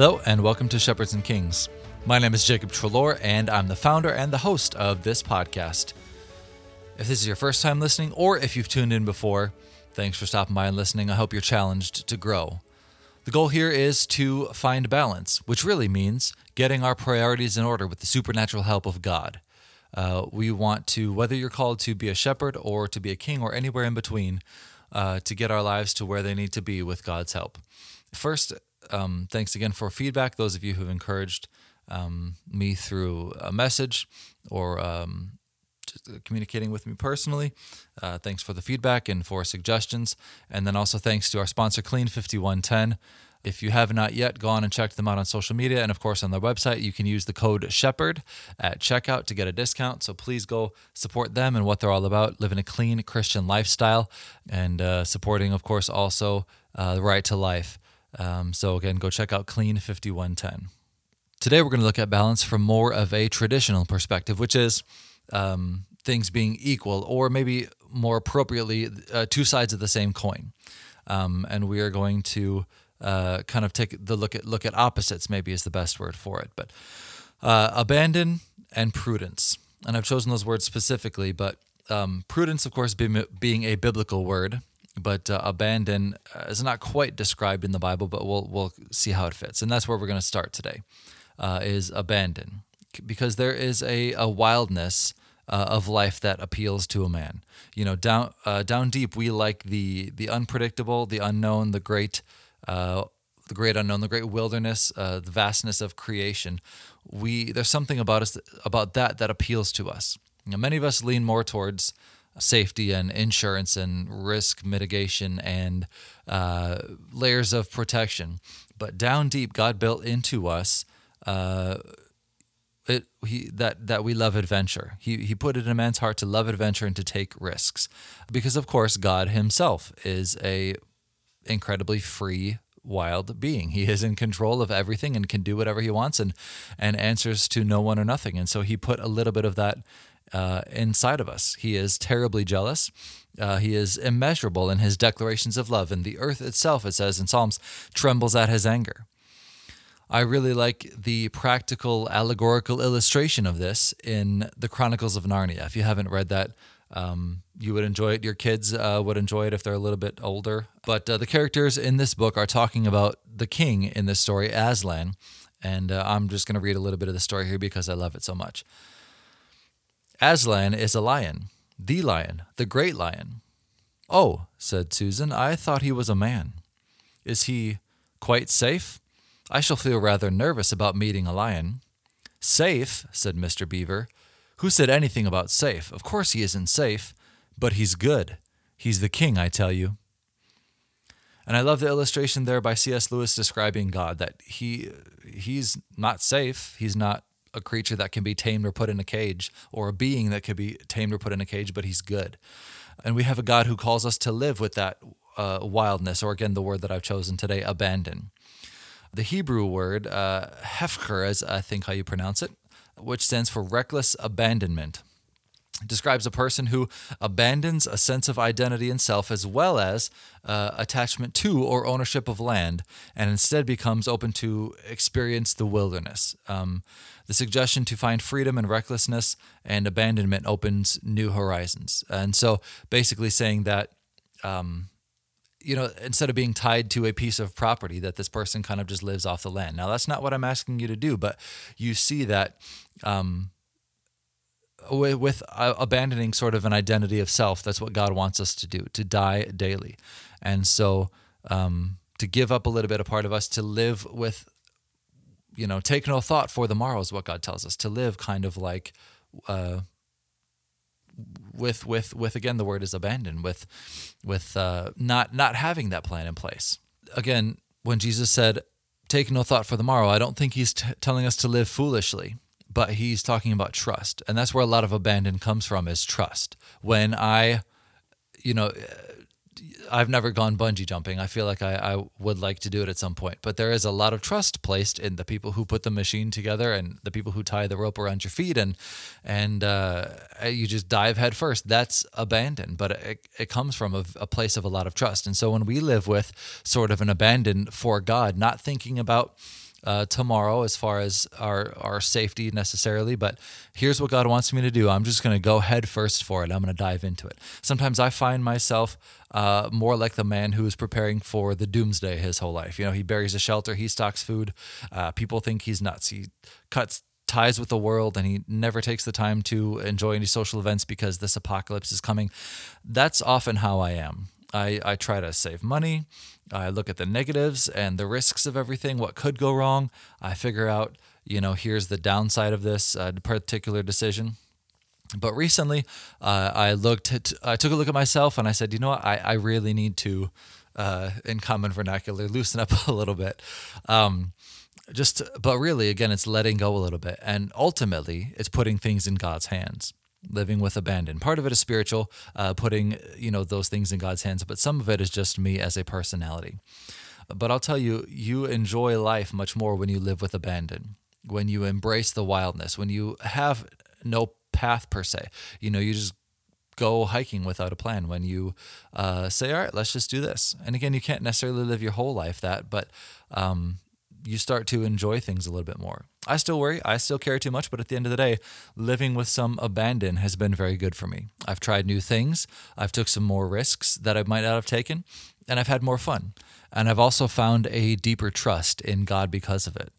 Hello, and welcome to Shepherds and Kings. My name is Jacob Trelor, and I'm the founder and the host of this podcast. If this is your first time listening, or if you've tuned in before, thanks for stopping by and listening. I hope you're challenged to grow. The goal here is to find balance, which really means getting our priorities in order with the supernatural help of God. Uh, we want to, whether you're called to be a shepherd or to be a king or anywhere in between, uh, to get our lives to where they need to be with God's help. First, um, thanks again for feedback. Those of you who've encouraged um, me through a message or um, communicating with me personally. Uh, thanks for the feedback and for suggestions. And then also thanks to our sponsor, Clean 5110. If you have not yet gone and checked them out on social media and, of course, on their website, you can use the code SHEPHERD at checkout to get a discount. So please go support them and what they're all about, living a clean Christian lifestyle and uh, supporting, of course, also uh, the right to life. Um, so, again, go check out Clean 5110. Today, we're going to look at balance from more of a traditional perspective, which is um, things being equal, or maybe more appropriately, uh, two sides of the same coin. Um, and we are going to uh, kind of take the look at look at opposites. Maybe is the best word for it, but uh, abandon and prudence. And I've chosen those words specifically, but um, prudence, of course, being, being a biblical word, but uh, abandon uh, is not quite described in the Bible, but we'll we'll see how it fits, and that's where we're going to start today. Uh, is abandon because there is a, a wildness uh, of life that appeals to a man. You know, down uh, down deep, we like the the unpredictable, the unknown, the great, uh, the great unknown, the great wilderness, the vastness of creation. We there's something about us about that that appeals to us. You know, many of us lean more towards safety and insurance and risk mitigation and uh, layers of protection. But down deep, God built into us uh, it, he, that that we love adventure. He he put it in a man's heart to love adventure and to take risks, because of course God Himself is a incredibly free wild being. He is in control of everything and can do whatever he wants and and answers to no one or nothing. And so he put a little bit of that uh, inside of us. He is terribly jealous. Uh, he is immeasurable in his declarations of love, and the earth itself, it says in Psalms, trembles at his anger. I really like the practical allegorical illustration of this in the Chronicles of Narnia. If you haven't read that, um, you would enjoy it. Your kids uh, would enjoy it if they're a little bit older. But uh, the characters in this book are talking about the king in this story, Aslan. And uh, I'm just going to read a little bit of the story here because I love it so much. Aslan is a lion, the lion, the great lion. Oh, said Susan, I thought he was a man. Is he quite safe? I shall feel rather nervous about meeting a lion. Safe, said Mr. Beaver. Who said anything about safe? Of course he isn't safe, but he's good. He's the king, I tell you. And I love the illustration there by C.S. Lewis describing God that he he's not safe. He's not a creature that can be tamed or put in a cage, or a being that can be tamed or put in a cage, but he's good. And we have a God who calls us to live with that uh, wildness, or again, the word that I've chosen today, abandon. The Hebrew word, uh, hefker, is I think how you pronounce it, which stands for reckless abandonment describes a person who abandons a sense of identity and self as well as uh, attachment to or ownership of land and instead becomes open to experience the wilderness. Um, the suggestion to find freedom and recklessness and abandonment opens new horizons. And so basically saying that. Um, you know, instead of being tied to a piece of property, that this person kind of just lives off the land. Now, that's not what I'm asking you to do, but you see that um, with, with uh, abandoning sort of an identity of self. That's what God wants us to do, to die daily. And so um, to give up a little bit of part of us, to live with, you know, take no thought for the morrow is what God tells us, to live kind of like, uh, with with with again the word is abandon with with uh, not not having that plan in place again when jesus said take no thought for the morrow i don't think he's t- telling us to live foolishly but he's talking about trust and that's where a lot of abandon comes from is trust when i you know I've never gone bungee jumping. I feel like I, I would like to do it at some point, but there is a lot of trust placed in the people who put the machine together and the people who tie the rope around your feet, and and uh, you just dive head first. That's abandon, but it, it comes from a, a place of a lot of trust. And so when we live with sort of an abandon for God, not thinking about uh, tomorrow as far as our our safety necessarily, but here's what God wants me to do. I'm just going to go head first for it. I'm going to dive into it. Sometimes I find myself uh, more like the man who is preparing for the doomsday his whole life. You know, he buries a shelter, he stocks food. Uh, people think he's nuts. He cuts ties with the world and he never takes the time to enjoy any social events because this apocalypse is coming. That's often how I am. I, I try to save money. I look at the negatives and the risks of everything, what could go wrong. I figure out, you know, here's the downside of this uh, particular decision. But recently, uh, I looked at, I took a look at myself and I said, you know what, I, I really need to, uh, in common vernacular, loosen up a little bit. Um, just but really again it's letting go a little bit and ultimately it's putting things in god's hands living with abandon. Part of it is spiritual uh, putting you know those things in god's hands but some of it is just me as a personality. But i'll tell you you enjoy life much more when you live with abandon when you embrace the wildness when you have no path per se. You know you just go hiking without a plan when you uh, say all right let's just do this. And again you can't necessarily live your whole life that but um, you start to enjoy things a little bit more. I still worry, I still care too much, but at the end of the day, living with some abandon has been very good for me. I've tried new things, I've took some more risks that I might not have taken, and I've had more fun. And I've also found a deeper trust in God because of it,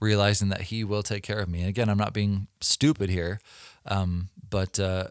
realizing that He will take care of me. And again, I'm not being stupid here, um, but uh,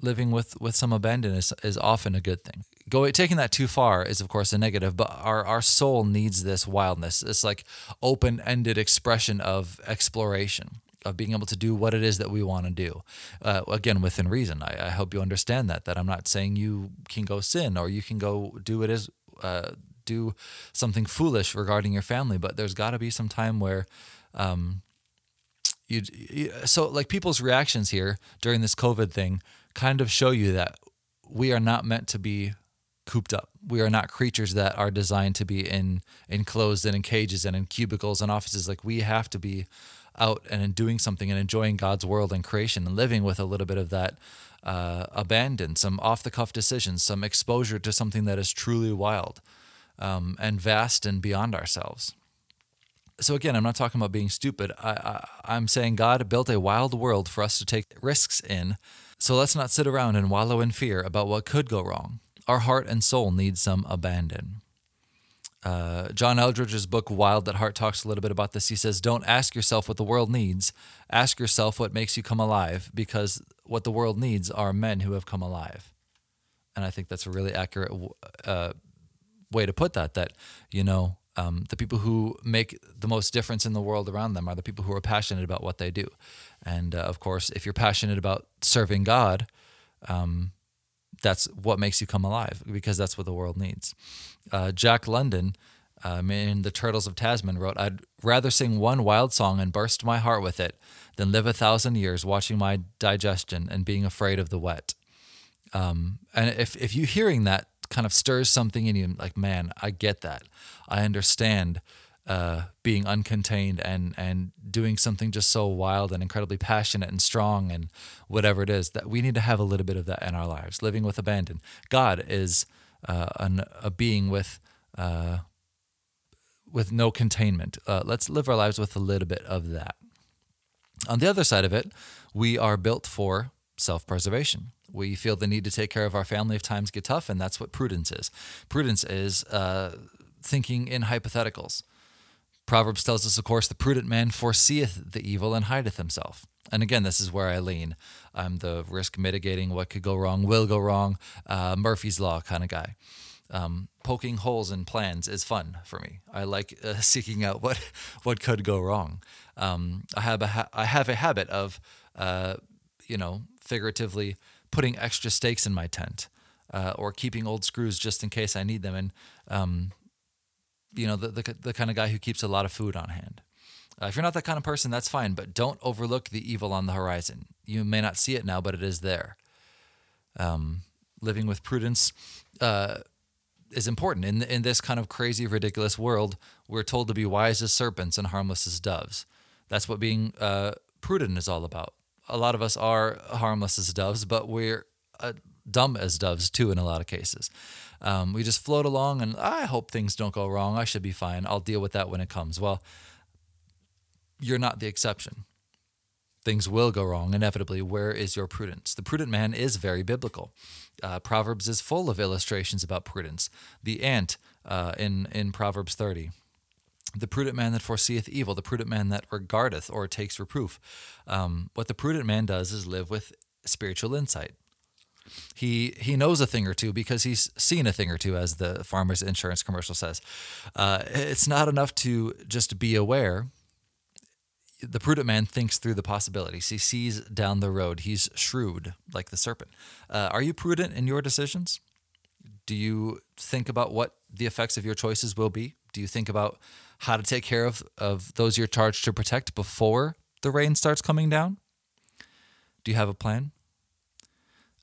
living with with some abandon is, is often a good thing go taking that too far is of course a negative but our our soul needs this wildness it's like open-ended expression of exploration of being able to do what it is that we want to do. Uh, again within reason. I, I, hope you understand that that i'm not saying you can go sin or you can go do it as uh, do something foolish regarding your family but there's got to be some time where um, you so like people's reactions here during this covid thing kind of show you that we are not meant to be cooped up. We are not creatures that are designed to be in enclosed and in cages and in cubicles and offices. Like we have to be out and doing something and enjoying God's world and creation and living with a little bit of that uh, abandon, some off the cuff decisions, some exposure to something that is truly wild um, and vast and beyond ourselves. So again, I'm not talking about being stupid. I, I, I'm saying God built a wild world for us to take risks in. So let's not sit around and wallow in fear about what could go wrong our heart and soul need some abandon. Uh, John Eldredge's book, Wild at Heart, talks a little bit about this. He says, Don't ask yourself what the world needs. Ask yourself what makes you come alive, because what the world needs are men who have come alive. And I think that's a really accurate uh, way to put that. That, you know, um, the people who make the most difference in the world around them are the people who are passionate about what they do. And uh, of course, if you're passionate about serving God, um, that's what makes you come alive because that's what the world needs. Uh, Jack London um, in The Turtles of Tasman wrote, I'd rather sing one wild song and burst my heart with it than live a thousand years watching my digestion and being afraid of the wet. Um, and if, if you hearing that kind of stirs something in you, like, man, I get that. I understand uh, being uncontained and and doing something just so wild and incredibly passionate and strong and whatever it is that we need to have a little bit of that in our lives. Living with abandon. God is uh, an, a being with uh, with no containment. Uh, let's live our lives with a little bit of that. On the other side of it, we are built for self-preservation. We feel the need to take care of our family if times get tough, and that's what prudence is. Prudence is uh, thinking in hypotheticals. Proverbs tells us, of course, the prudent man foreseeth the evil and hideth himself. And again, this is where I lean. I'm the risk mitigating, what could go wrong, will go wrong, uh, Murphy's Law kind of guy. Um, poking holes in plans is fun for me. I like uh, seeking out what what could go wrong. Um, I have a ha- I have a habit of, uh, you know, figuratively putting extra stakes in my tent, uh, or keeping old screws just in case I need them. And um, you know the, the, the kind of guy who keeps a lot of food on hand. Uh, if you're not that kind of person, that's fine, but don't overlook the evil on the horizon. You may not see it now, but it is there. Um, living with prudence uh, is important in in this kind of crazy, ridiculous world. We're told to be wise as serpents and harmless as doves. That's what being uh, prudent is all about. A lot of us are harmless as doves, but we're uh, dumb as doves too in a lot of cases. Um, we just float along and I hope things don't go wrong. I should be fine. I'll deal with that when it comes. Well, you're not the exception. Things will go wrong inevitably. Where is your prudence? The prudent man is very biblical. Uh, Proverbs is full of illustrations about prudence. The ant uh, in in Proverbs 30 the prudent man that foreseeth evil, the prudent man that regardeth or takes reproof. Um, what the prudent man does is live with spiritual insight. He he knows a thing or two because he's seen a thing or two, as the farmer's insurance commercial says. Uh, it's not enough to just be aware. The prudent man thinks through the possibilities. He sees down the road. He's shrewd, like the serpent. Uh, are you prudent in your decisions? Do you think about what the effects of your choices will be? Do you think about how to take care of, of those you're charged to protect before the rain starts coming down? Do you have a plan?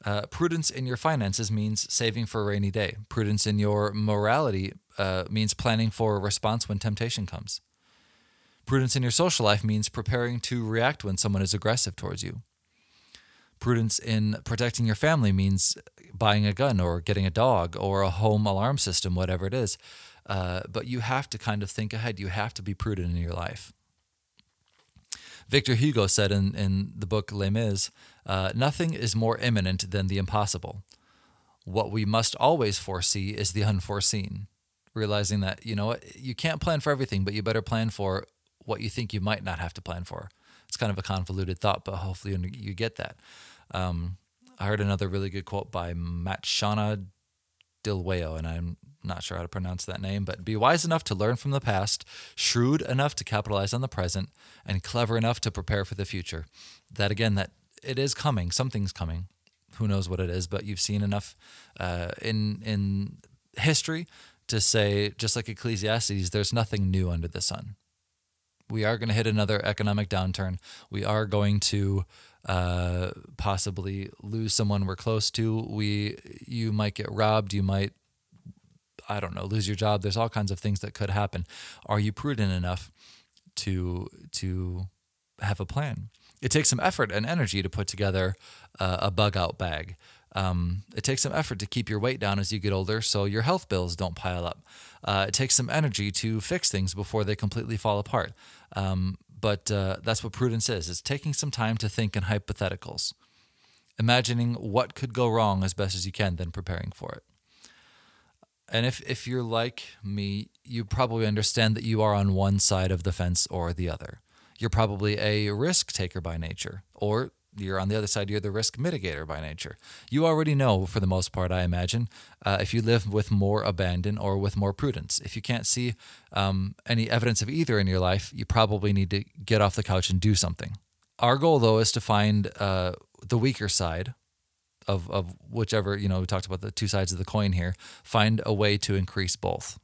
Uh, prudence in your finances means saving for a rainy day. Prudence in your morality uh, means planning for a response when temptation comes. Prudence in your social life means preparing to react when someone is aggressive towards you. Prudence in protecting your family means buying a gun or getting a dog or a home alarm system, whatever it is. Uh, but you have to kind of think ahead. You have to be prudent in your life. Victor Hugo said in, in the book Les Mis, uh, nothing is more imminent than the impossible. What we must always foresee is the unforeseen. Realizing that, you know, you can't plan for everything, but you better plan for what you think you might not have to plan for. It's kind of a convoluted thought, but hopefully you get that. Um, I heard another really good quote by Matshona Dhliwayo, and I'm not sure how to pronounce that name, but be wise enough to learn from the past, shrewd enough to capitalize on the present, and clever enough to prepare for the future. That again, that it is coming. Something's coming. Who knows what it is? But you've seen enough uh, in in history to say, just like Ecclesiastes, there's nothing new under the sun. We are going to hit another economic downturn. We are going to uh, possibly lose someone we're close to. We, you might get robbed. You might I don't know, lose your job. There's all kinds of things that could happen. Are you prudent enough to to have a plan? It takes some effort and energy to put together uh, a bug out bag. Um, it takes some effort to keep your weight down as you get older so your health bills don't pile up. Uh, it takes some energy to fix things before they completely fall apart. Um, but uh, that's what prudence is it's taking some time to think in hypotheticals, imagining what could go wrong as best as you can, then preparing for it. And if, if you're like me, you probably understand that you are on one side of the fence or the other. You're probably a risk taker by nature, or you're on the other side, you're the risk mitigator by nature. You already know, for the most part, I imagine, uh, if you live with more abandon or with more prudence. If you can't see um, any evidence of either in your life, you probably need to get off the couch and do something. Our goal, though, is to find uh, the weaker side of, of whichever, you know, we talked about the two sides of the coin here, find a way to increase both.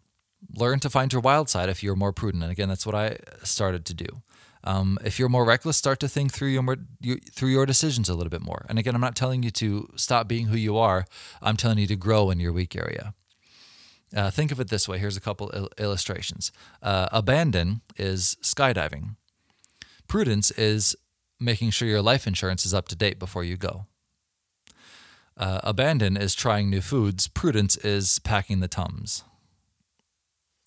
Learn to find your wild side if you're more prudent. And again, that's what I started to do. Um, if you're more reckless, start to think through your, your, through your decisions a little bit more. And again, I'm not telling you to stop being who you are. I'm telling you to grow in your weak area. Uh, think of it this way. Here's a couple il- illustrations. Uh, abandon is skydiving. Prudence is making sure your life insurance is up to date before you go. Uh, abandon is trying new foods. Prudence is packing the tums.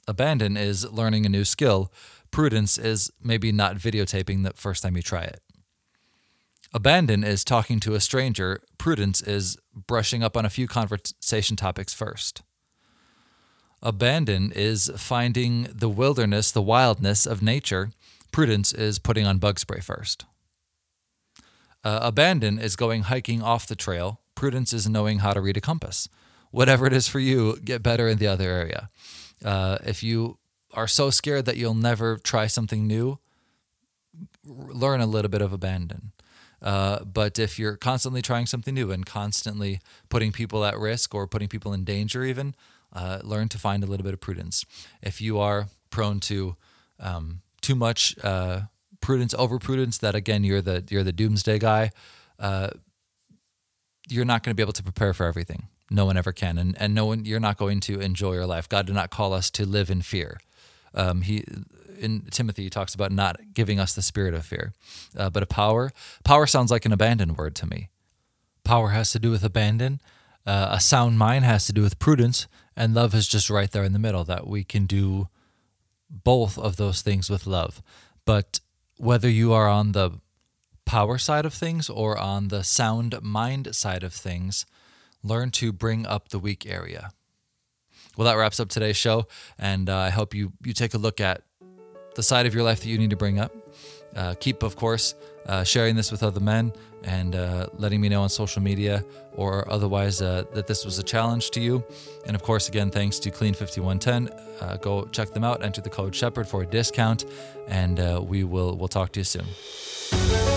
Abandon is learning a new skill. Prudence is maybe not videotaping the first time you try it. Abandon is talking to a stranger. Prudence is brushing up on a few conversation topics first. Abandon is finding the wilderness, the wildness of nature. Prudence is putting on bug spray first. Uh, abandon is going hiking off the trail. Prudence is knowing how to read a compass. Whatever it is for you, get better in the other area. Uh, if you are so scared that you'll never try something new, learn a little bit of abandon. Uh, but if you're constantly trying something new and constantly putting people at risk or putting people in danger, even, uh, learn to find a little bit of prudence. If you are prone to um, too much uh, prudence, over prudence, that again you're the you're the doomsday guy. Uh, you're not going to be able to prepare for everything. No one ever can, and and no one you're not going to enjoy your life. God did not call us to live in fear. Um, he in Timothy he talks about not giving us the spirit of fear, uh, but a power. Power sounds like an abandoned word to me. Power has to do with abandon. Uh, a sound mind has to do with prudence, and love is just right there in the middle. That we can do both of those things with love. But whether you are on the power side of things or on the sound mind side of things, learn to bring up the weak area. Well, that wraps up today's show, and uh, I hope you you take a look at the side of your life that you need to bring up. Uh, keep, of course, uh, sharing this with other men and uh, letting me know on social media or otherwise uh, that this was a challenge to you. And of course, again, thanks to Clean 5110. Uh, go check them out, enter the code Shepherd for a discount, and uh, we will we'll talk to you soon.